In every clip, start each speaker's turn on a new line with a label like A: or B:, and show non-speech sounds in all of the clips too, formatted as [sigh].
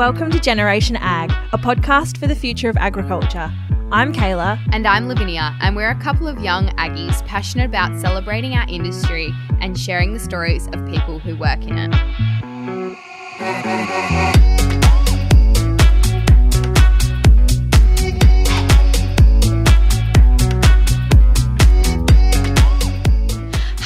A: Welcome to Generation Ag, a podcast for the future of agriculture. I'm Kayla.
B: And I'm Lavinia, and we're a couple of young Aggies passionate about celebrating our industry and sharing the stories of people who work in it.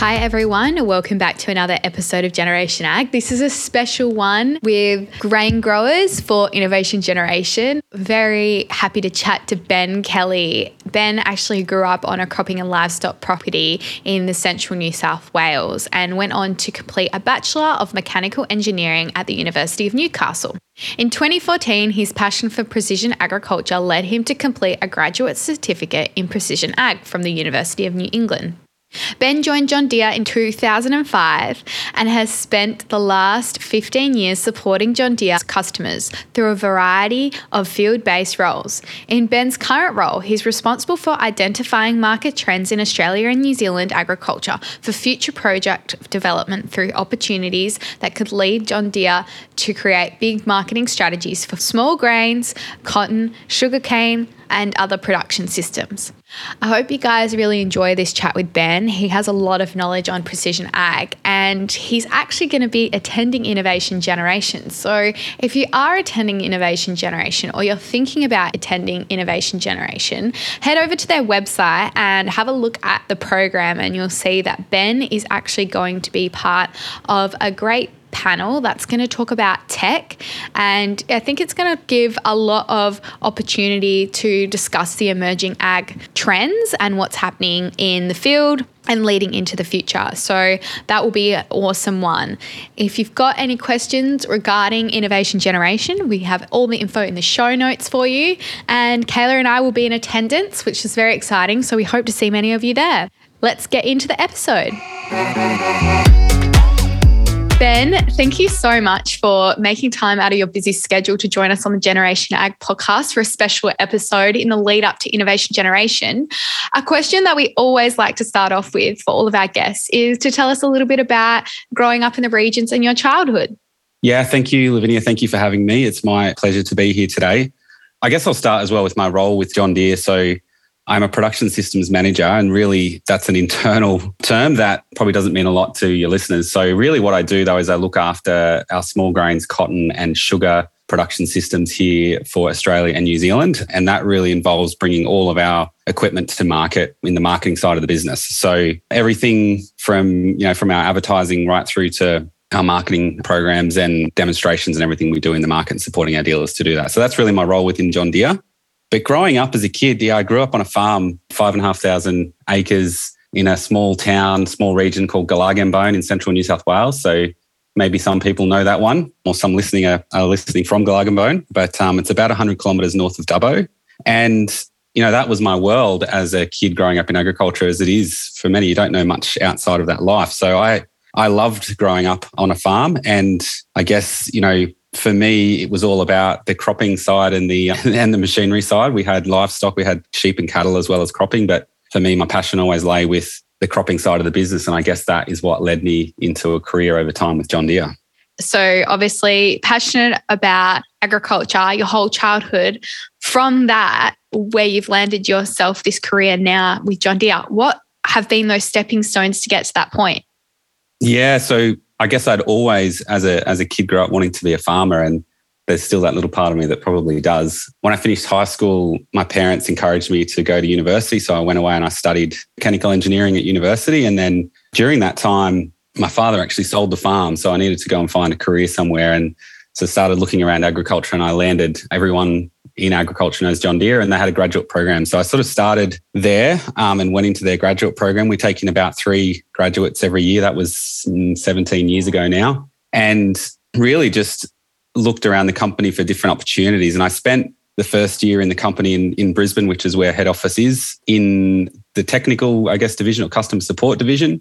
B: Hi, everyone. Welcome back to another episode of Generation Ag. This is a special one with grain growers for Innovation Generation. Very happy to chat to Ben Kelly. Ben actually grew up on a cropping and livestock property in the central New South Wales and went on to complete a Bachelor of Mechanical Engineering at the University of Newcastle. In 2014, his passion for precision agriculture led him to complete a graduate certificate in precision ag from the University of New England. Ben joined John Deere in 2005 and has spent the last 15 years supporting John Deere's customers through a variety of field based roles. In Ben's current role, he's responsible for identifying market trends in Australia and New Zealand agriculture for future project development through opportunities that could lead John Deere to create big marketing strategies for small grains, cotton, sugarcane, and other production systems. I hope you guys really enjoy this chat with Ben. He has a lot of knowledge on precision ag and he's actually going to be attending Innovation Generation. So, if you are attending Innovation Generation or you're thinking about attending Innovation Generation, head over to their website and have a look at the program, and you'll see that Ben is actually going to be part of a great panel that's going to talk about tech. And I think it's going to give a lot of opportunity to discuss the emerging ag trends and what's happening in the field and leading into the future. So that will be an awesome one. If you've got any questions regarding innovation generation, we have all the info in the show notes for you. And Kayla and I will be in attendance, which is very exciting. So we hope to see many of you there. Let's get into the episode. Ben, thank you so much for making time out of your busy schedule to join us on the Generation Ag podcast for a special episode in the lead up to Innovation Generation. A question that we always like to start off with for all of our guests is to tell us a little bit about growing up in the regions and your childhood.
C: Yeah, thank you, Lavinia. Thank you for having me. It's my pleasure to be here today. I guess I'll start as well with my role with John Deere. So I'm a production systems manager, and really that's an internal term that probably doesn't mean a lot to your listeners. So, really, what I do though is I look after our small grains, cotton, and sugar production systems here for Australia and New Zealand. And that really involves bringing all of our equipment to market in the marketing side of the business. So, everything from, you know, from our advertising right through to our marketing programs and demonstrations and everything we do in the market and supporting our dealers to do that. So that's really my role within John Deere. But growing up as a kid, yeah, I grew up on a farm, five and a half thousand acres in a small town, small region called Gulargambone in central New South Wales. So maybe some people know that one, or some listening are, are listening from Gulargambone. But um, it's about 100 kilometres north of Dubbo. And you know that was my world as a kid growing up in agriculture, as it is for many. You don't know much outside of that life. So I I loved growing up on a farm, and I guess you know for me, it was all about the cropping side and the [laughs] and the machinery side. We had livestock, we had sheep and cattle as well as cropping. But for me, my passion always lay with the cropping side of the business, and I guess that is what led me into a career over time with John Deere.
B: So, obviously, passionate about agriculture your whole childhood. From that, where you've landed yourself this career now with John Deere, what have been those stepping stones to get to that point?
C: Yeah, so I guess I'd always, as a as a kid, grow up wanting to be a farmer, and there's still that little part of me that probably does. When I finished high school, my parents encouraged me to go to university, so I went away and I studied mechanical engineering at university. And then during that time, my father actually sold the farm, so I needed to go and find a career somewhere. And so started looking around agriculture, and I landed. Everyone in agriculture known as John Deere, and they had a graduate program. So I sort of started there um, and went into their graduate program. We take in about three graduates every year. That was 17 years ago now. And really just looked around the company for different opportunities. And I spent the first year in the company in, in Brisbane, which is where head office is, in the technical, I guess, division or customer support division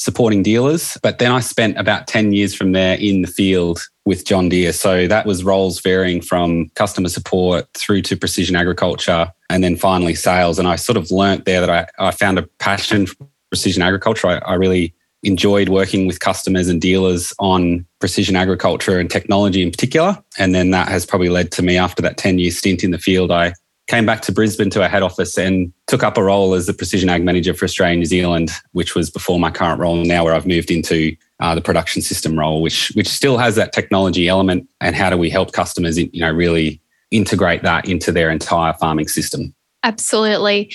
C: supporting dealers. But then I spent about 10 years from there in the field with John Deere. So that was roles varying from customer support through to precision agriculture and then finally sales. And I sort of learnt there that I, I found a passion for precision agriculture. I, I really enjoyed working with customers and dealers on precision agriculture and technology in particular. And then that has probably led to me after that 10 year stint in the field. I came back to Brisbane to our head office and took up a role as the precision ag manager for Australia and New Zealand, which was before my current role now, where I've moved into uh, the production system role, which which still has that technology element. And how do we help customers, you know, really integrate that into their entire farming system?
B: Absolutely.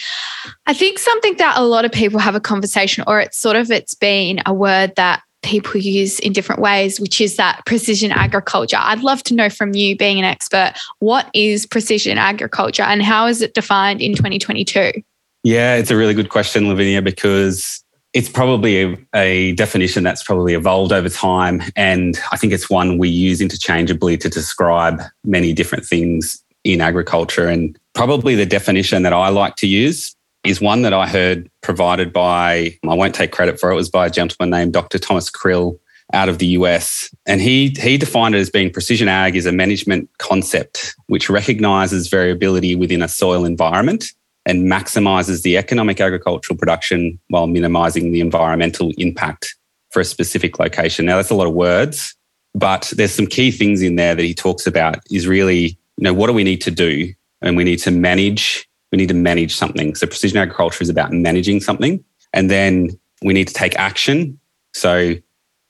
B: I think something that a lot of people have a conversation, or it's sort of it's been a word that people use in different ways, which is that precision agriculture. I'd love to know from you, being an expert, what is precision agriculture and how is it defined in 2022?
C: Yeah, it's a really good question, Lavinia, because it's probably a, a, definition that's probably evolved over time. And I think it's one we use interchangeably to describe many different things in agriculture. And probably the definition that I like to use is one that I heard provided by, I won't take credit for it, it was by a gentleman named Dr. Thomas Krill out of the US. And he, he defined it as being precision ag is a management concept which recognizes variability within a soil environment and maximizes the economic agricultural production while minimizing the environmental impact for a specific location. Now, that's a lot of words, but there's some key things in there that he talks about is really, you know, what do we need to do? And we need to manage we need to manage something. So precision agriculture is about managing something. And then we need to take action. So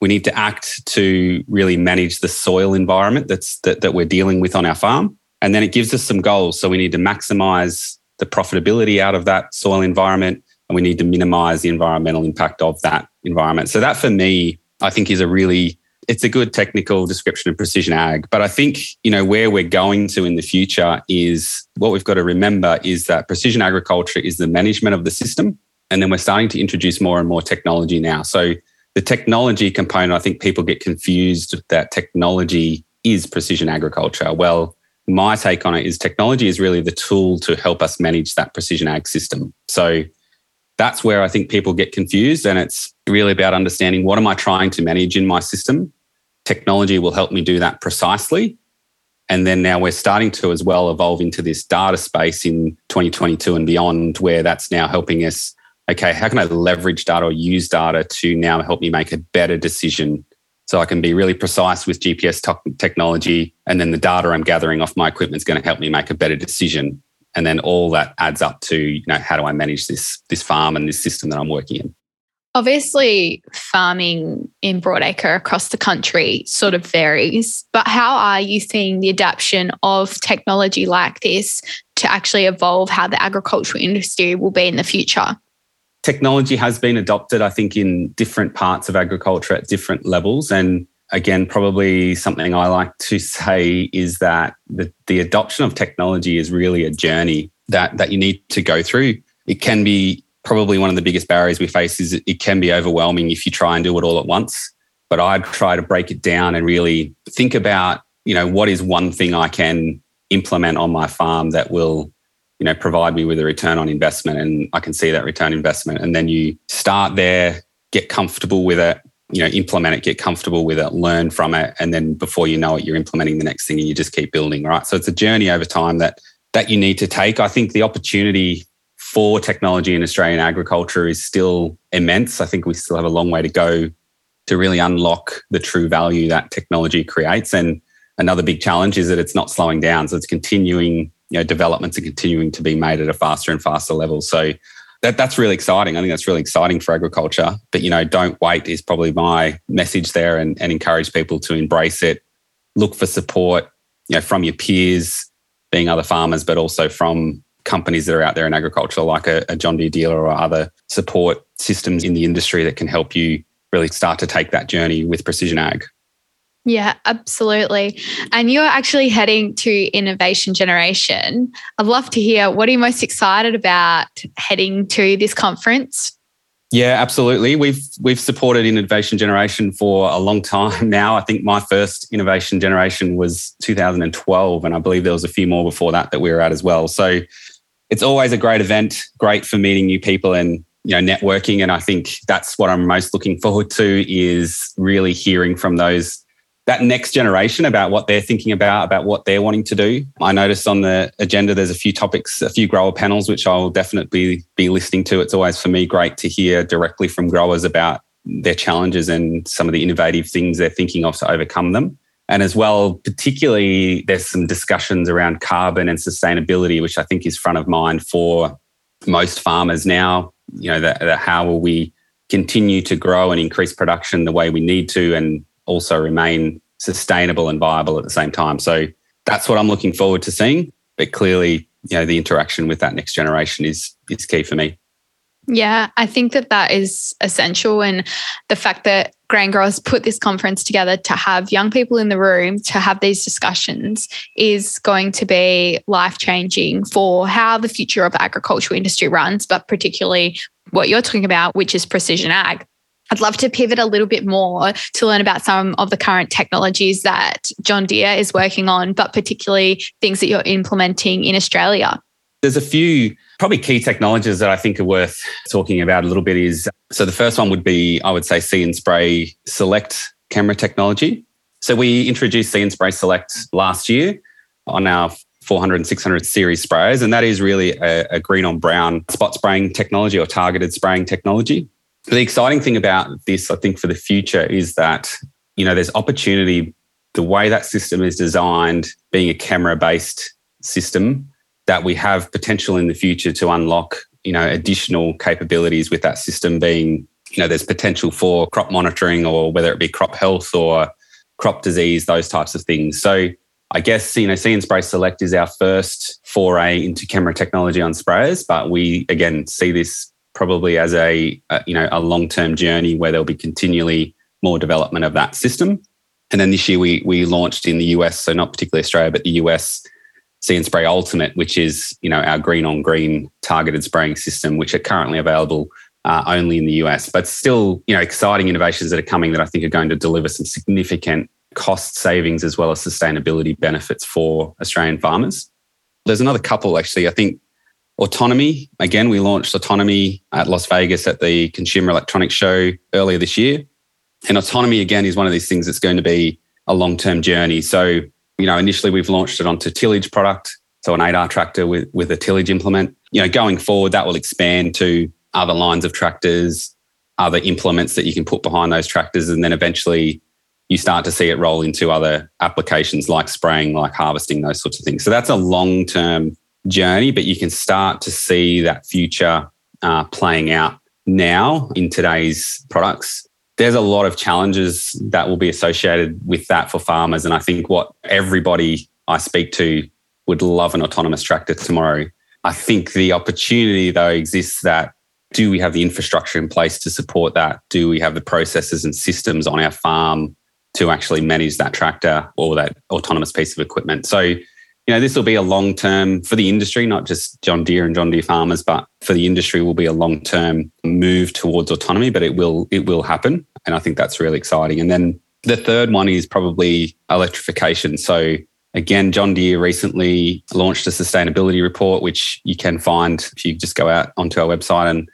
C: we need to act to really manage the soil environment that's that, that we're dealing with on our farm. And then it gives us some goals. So we need to maximize the profitability out of that soil environment and we need to minimize the environmental impact of that environment. So that for me, I think is a really it's a good technical description of precision ag. But I think, you know, where we're going to in the future is what we've got to remember is that precision agriculture is the management of the system. And then we're starting to introduce more and more technology now. So the technology component, I think people get confused that technology is precision agriculture. Well, my take on it is technology is really the tool to help us manage that precision ag system. So that's where I think people get confused. And it's really about understanding what am I trying to manage in my system? Technology will help me do that precisely. And then now we're starting to as well evolve into this data space in 2022 and beyond, where that's now helping us. Okay, how can I leverage data or use data to now help me make a better decision? So I can be really precise with GPS technology, and then the data I'm gathering off my equipment is going to help me make a better decision. And then all that adds up to, you know, how do I manage this this farm and this system that I'm working in?
B: Obviously, farming in broadacre across the country sort of varies, but how are you seeing the adoption of technology like this to actually evolve how the agricultural industry will be in the future?
C: Technology has been adopted, I think, in different parts of agriculture at different levels. And again, probably something I like to say is that the, the adoption of technology is really a journey that, that you need to go through. It can be probably one of the biggest barriers we face is it can be overwhelming if you try and do it all at once. But I try to break it down and really think about, you know, what is one thing I can implement on my farm that will, you know, provide me with a return on investment and I can see that return investment. And then you start there, get comfortable with it, you know, implement it, get comfortable with it, learn from it. And then before you know it, you're implementing the next thing and you just keep building, right? So it's a journey over time that that you need to take. I think the opportunity for technology in Australian agriculture is still immense. I think we still have a long way to go to really unlock the true value that technology creates. And another big challenge is that it's not slowing down. So it's continuing, you know, developments are continuing to be made at a faster and faster level. So that, that's really exciting. I think that's really exciting for agriculture. But, you know, don't wait is probably my message there and, and encourage people to embrace it. Look for support, you know, from your peers, being other farmers, but also from companies that are out there in agriculture, like a, a John Deere dealer or other support systems in the industry that can help you really start to take that journey with precision ag.
B: Yeah, absolutely. And you're actually heading to Innovation Generation. I'd love to hear what are you most excited about heading to this conference?
C: Yeah, absolutely. We've we've supported Innovation Generation for a long time [laughs] now. I think my first Innovation Generation was 2012, and I believe there was a few more before that that we were at as well. So it's always a great event, great for meeting new people and you know networking. And I think that's what I'm most looking forward to is really hearing from those that next generation about what they're thinking about, about what they're wanting to do. I noticed on the agenda there's a few topics, a few grower panels, which I'll definitely be listening to. It's always for me great to hear directly from growers about their challenges and some of the innovative things they're thinking of to overcome them. And as well, particularly, there's some discussions around carbon and sustainability, which I think is front of mind for most farmers now. You know, that, that how will we continue to grow and increase production the way we need to, and also remain sustainable and viable at the same time. So that's what I'm looking forward to seeing. But clearly, you know, the interaction with that next generation is is key for me.
B: Yeah, I think that that is essential. And the fact that Grain Growers put this conference together to have young people in the room to have these discussions is going to be life changing for how the future of the agricultural industry runs, but particularly what you're talking about, which is precision ag. I'd love to pivot a little bit more to learn about some of the current technologies that John Deere is working on, but particularly things that you're implementing in Australia.
C: There's a few probably key technologies that I think are worth talking about a little bit is so the first one would be I would say See and Spray Select camera technology. So we introduced See and Spray Select last year on our 400 and 600 series sprayers, and that is really a, a green on brown spot spraying technology or targeted spraying technology. The exciting thing about this, I think, for the future is that you know there's opportunity. The way that system is designed, being a camera based system, that we have potential in the future to unlock, you know, additional capabilities with that system being, you know, there's potential for crop monitoring or whether it be crop health or crop disease, those types of things. So I guess, you know, See and Spray Select is our first foray into camera technology on sprayers, but we again see this probably as a, a you know, a long-term journey where there'll be continually more development of that system. And then this year we we launched in the US, so not particularly Australia, but the US See and Spray Ultimate, which is you know our green on green targeted spraying system, which are currently available uh, only in the US, but still you know exciting innovations that are coming that I think are going to deliver some significant cost savings as well as sustainability benefits for Australian farmers. There's another couple actually. I think autonomy. Again, we launched autonomy at Las Vegas at the Consumer Electronics Show earlier this year. And autonomy again is one of these things that's going to be a long-term journey. So you know, initially we've launched it onto tillage product, so an 8R tractor with, with a tillage implement. You know, going forward, that will expand to other lines of tractors, other implements that you can put behind those tractors, and then eventually you start to see it roll into other applications like spraying, like harvesting, those sorts of things. So that's a long term journey, but you can start to see that future uh, playing out now in today's products there's a lot of challenges that will be associated with that for farmers. And I think what everybody I speak to would love an autonomous tractor tomorrow. I think the opportunity, though, exists that do we have the infrastructure in place to support that? Do we have the processes and systems on our farm to actually manage that tractor or that autonomous piece of equipment? So, you know, this will be a long term for the industry, not just John Deere and John Deere farmers, but for the industry will be a long term move towards autonomy, but it will it will happen. And I think that's really exciting. And then the third one is probably electrification. So again, John Deere recently launched a sustainability report, which you can find if you just go out onto our website and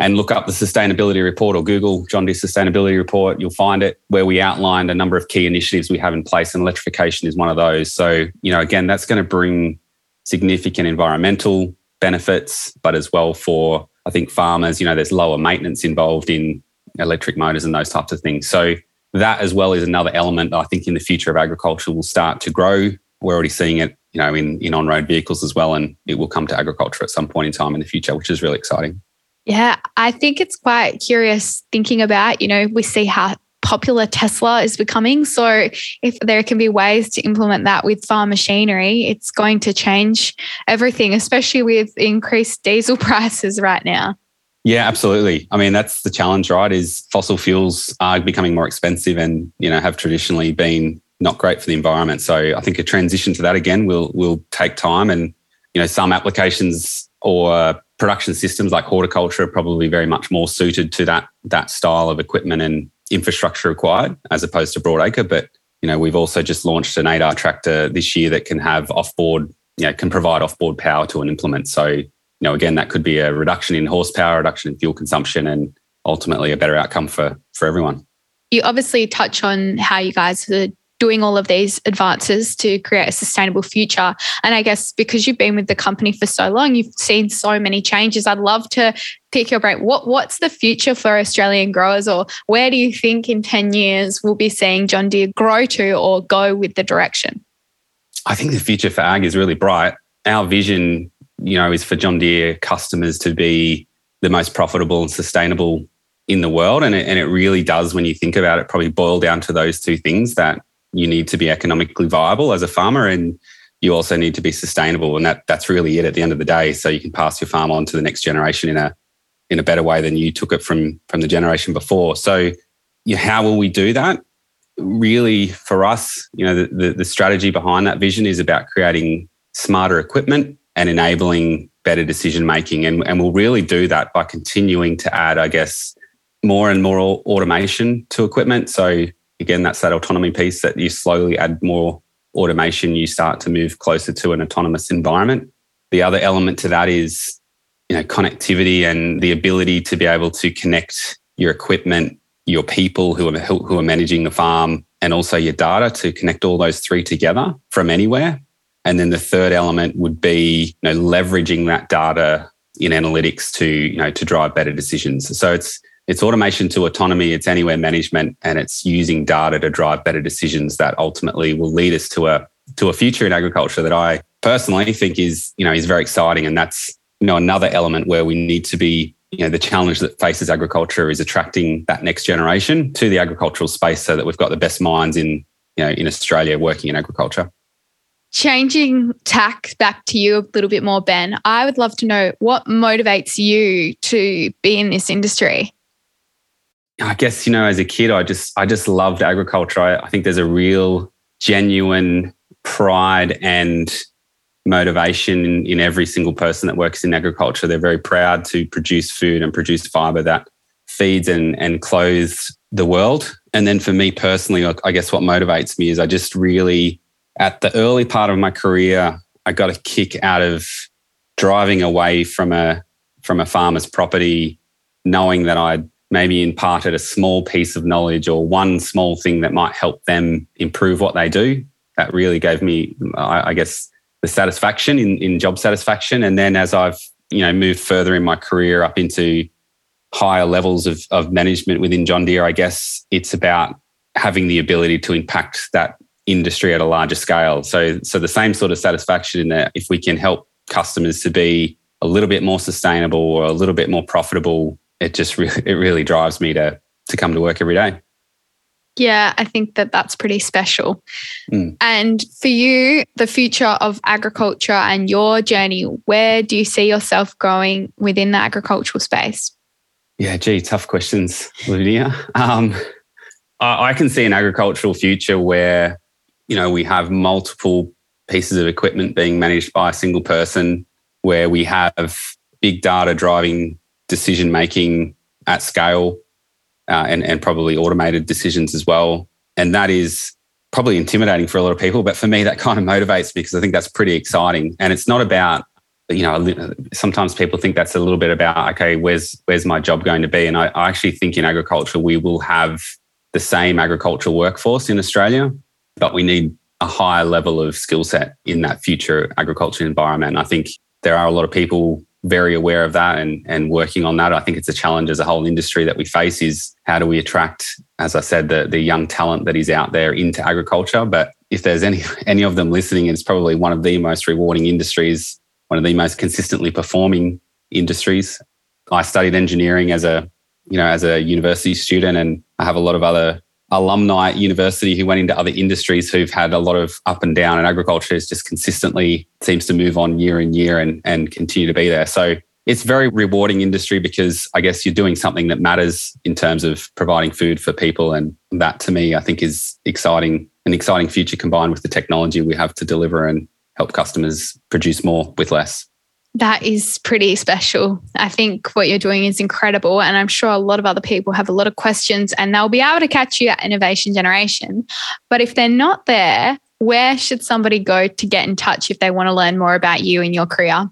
C: and look up the sustainability report or Google John Deere sustainability report. You'll find it where we outlined a number of key initiatives we have in place, and electrification is one of those. So, you know, again, that's going to bring significant environmental benefits, but as well for I think farmers, you know, there's lower maintenance involved in electric motors and those types of things. So that as well is another element that I think in the future of agriculture will start to grow. We're already seeing it, you know, in, in on-road vehicles as well, and it will come to agriculture at some point in time in the future, which is really exciting.
B: Yeah, I think it's quite curious thinking about, you know, we see how popular Tesla is becoming. So if there can be ways to implement that with farm machinery, it's going to change everything, especially with increased diesel [laughs] prices right now.
C: Yeah, absolutely. I mean, that's the challenge, right? Is fossil fuels are becoming more expensive and, you know, have traditionally been not great for the environment. So I think a transition to that again will will take time and, you know, some applications or production systems like horticulture are probably very much more suited to that that style of equipment and infrastructure required as opposed to broadacre. But you know, we've also just launched an 8R tractor this year that can have offboard, you know, can provide offboard power to an implement. So, you know, again, that could be a reduction in horsepower, reduction in fuel consumption, and ultimately a better outcome for for everyone.
B: You obviously touch on how you guys are doing all of these advances to create a sustainable future. And I guess because you've been with the company for so long, you've seen so many changes. I'd love to pick your brain. What what's the future for Australian growers, or where do you think in 10 years we'll be seeing John Deere grow to or go with the direction?
C: I think the future for ag is really bright. Our vision, you know, is for John Deere customers to be the most profitable and sustainable in the world. And it, and it really does, when you think about it, probably boil down to those two things that you need to be economically viable as a farmer and you also need to be sustainable. And that that's really it at the end of the day. So you can pass your farm on to the next generation in a in a better way than you took it from from the generation before. So you know, how will we do that? Really, for us, you know, the, the, the strategy behind that vision is about creating smarter equipment and enabling better decision making. And, and we'll really do that by continuing to add, I guess, more and more automation to equipment. So again, that's that autonomy piece that you slowly add more automation, you start to move closer to an autonomous environment. The other element to that is, you know, connectivity and the ability to be able to connect your equipment, your people who are who are managing the farm, and also your data to connect all those three together from anywhere. And then the third element would be, you know, leveraging that data in analytics to, you know, to drive better decisions. So it's it's automation to autonomy, it's anywhere management, and it's using data to drive better decisions that ultimately will lead us to a to a future in agriculture that I personally think is, you know, is very exciting. And that's, you know, another element where we need to be, you know, the challenge that faces agriculture is attracting that next generation to the agricultural space so that we've got the best minds in, you know, in Australia working in agriculture.
B: Changing tack back to you a little bit more, Ben, I would love to know what motivates you to be in this industry.
C: I guess you know, as a kid, I just I just loved agriculture. I, I think there's a real genuine pride and motivation in, in every single person that works in agriculture. They're very proud to produce food and produce fiber that feeds and, and clothes the world. And then for me personally, I guess what motivates me is I just really at the early part of my career, I got a kick out of driving away from a from a farmer's property, knowing that I'd maybe imparted a small piece of knowledge or one small thing that might help them improve what they do. That really gave me, I, guess, the satisfaction in, in job satisfaction. And then as I've you know moved further in my career up into higher levels of, of management within John Deere, I guess it's about having the ability to impact that industry at a larger scale. So, so the same sort of satisfaction in that if we can help customers to be a little bit more sustainable or a little bit more profitable, it just really, [laughs] it really drives me to to come to work every day.
B: Yeah, I think that that's pretty special. Mm. And for you, the future of agriculture and your journey, where do you see yourself going within the agricultural space?
C: Yeah, gee, tough questions, Lydia. [laughs] Um, I, I can see an agricultural future where you know, we have multiple pieces of equipment being managed by a single person, where we have big data driving decision making at scale uh, and, and probably automated decisions as well. And that is probably intimidating for a lot of people. But for me, that [laughs] kind of motivates me because I think that's pretty exciting. And it's not about, you know, sometimes people think that's a little bit about, okay, where's where's my job going to be? And I, I actually think in agriculture, we will have the same agricultural workforce in Australia but we need a higher level of skill set in that future agriculture environment. I think there are a lot of people very aware of that and, and working on that. I think it's a challenge as a whole industry that we face is how do we attract, as I said, the, the young talent that is out there into agriculture. But if there's any [laughs] any of them listening, it's probably one of the most rewarding industries, one of the most consistently performing industries. I studied engineering as a you know as a university student and I have a lot of other alumni at university who went into other industries who've had a lot of up and down and agriculture is just consistently seems to move on year and year and, and continue to be there. So it's very rewarding industry because I guess you're doing something that matters in terms of providing food for people. And that to me, I think is exciting, an exciting future combined with the technology we have to deliver and help customers produce more with less.
B: That is pretty special. I think what you're doing is incredible. And I'm sure a lot of other people have a lot of questions and they'll be able to catch you at Innovation Generation. But if they're not there, where should somebody go to get in touch if they want to learn more about you and your career?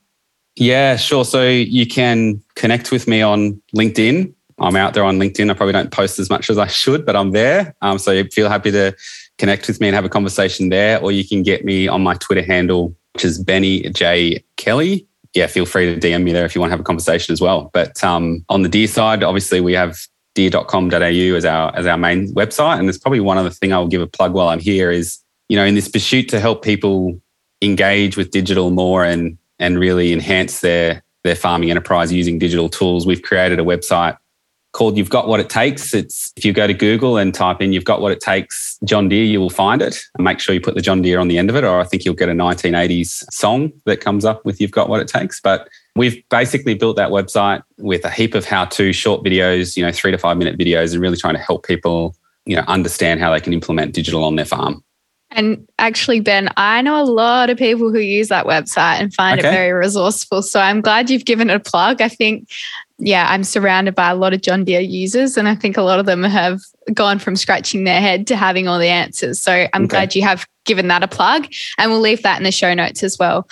C: Yeah, sure. So you can connect with me on LinkedIn. I'm out there on LinkedIn. I probably don't post as much as I should, but I'm there. Um, so feel happy to connect with me and have a conversation there, or you can get me on my Twitter handle, which is Benny J Kelly. Yeah, feel free to DM me there if you want to have a conversation as well. But um, on the Deere side, obviously we have deere.com.au as our as our main website, and there's probably one other thing I'll give a plug while I'm here is you know in this pursuit to help people engage with digital more and and really enhance their their farming enterprise using digital tools. We've created a website called You've Got What It Takes. It's if you go to Google and type in You've Got What It Takes John Deere, you will find it. And make sure you put the John Deere on the end of it, or I think you'll get a 1980s song that comes up with You've Got What It Takes. But we've basically built that website with a heap of how-to short videos, you know, three to five minute videos, and really trying to help people, you know, understand how they can implement digital on their farm.
B: And actually, Ben, I know a lot of people who use that website and find okay. it very resourceful. So I'm glad you've given it a plug. I think yeah, I'm surrounded by a lot of John Deere users, and I think a lot of them have gone from scratching their head to having all the answers. So I'm okay. glad you have given that a plug, and we'll leave that in the show notes as well.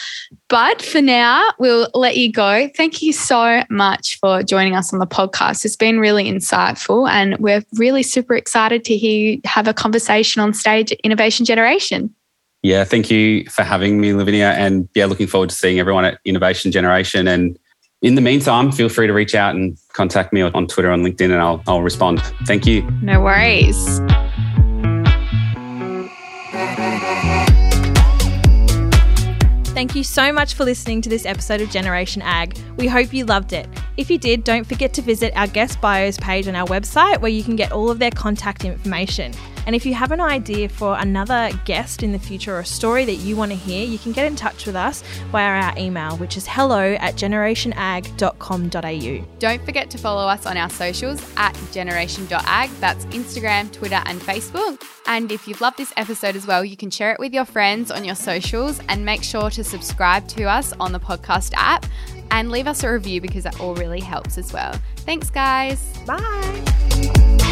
B: But for now, we'll let you go. Thank you so much for joining us on the podcast. It's been really insightful, and we're really super excited to hear you have a conversation on stage at Innovation Generation.
C: Yeah, thank you for having me, Lavinia. And yeah, looking forward to seeing everyone at Innovation Generation and in the meantime, feel free to reach out and contact me on Twitter, on LinkedIn, and I'll, I'll respond. Thank you.
B: No worries.
A: Thank you so much for listening to this episode of Generation Ag. We hope you loved it. If you did, don't forget to visit our guest bios page on our website where you can get all of their contact information. And if you have an idea for another guest in the future or a story that you want to hear, you can get in touch with us via our email, which is hello at generationag.com.au.
B: Don't forget to follow us on our socials at generation.ag. That's Instagram, Twitter, and Facebook. And if you've loved this episode as well, you can share it with your friends on your socials and make sure to subscribe to us on the podcast app and leave us a review because that all really helps as well. Thanks, guys.
A: Bye.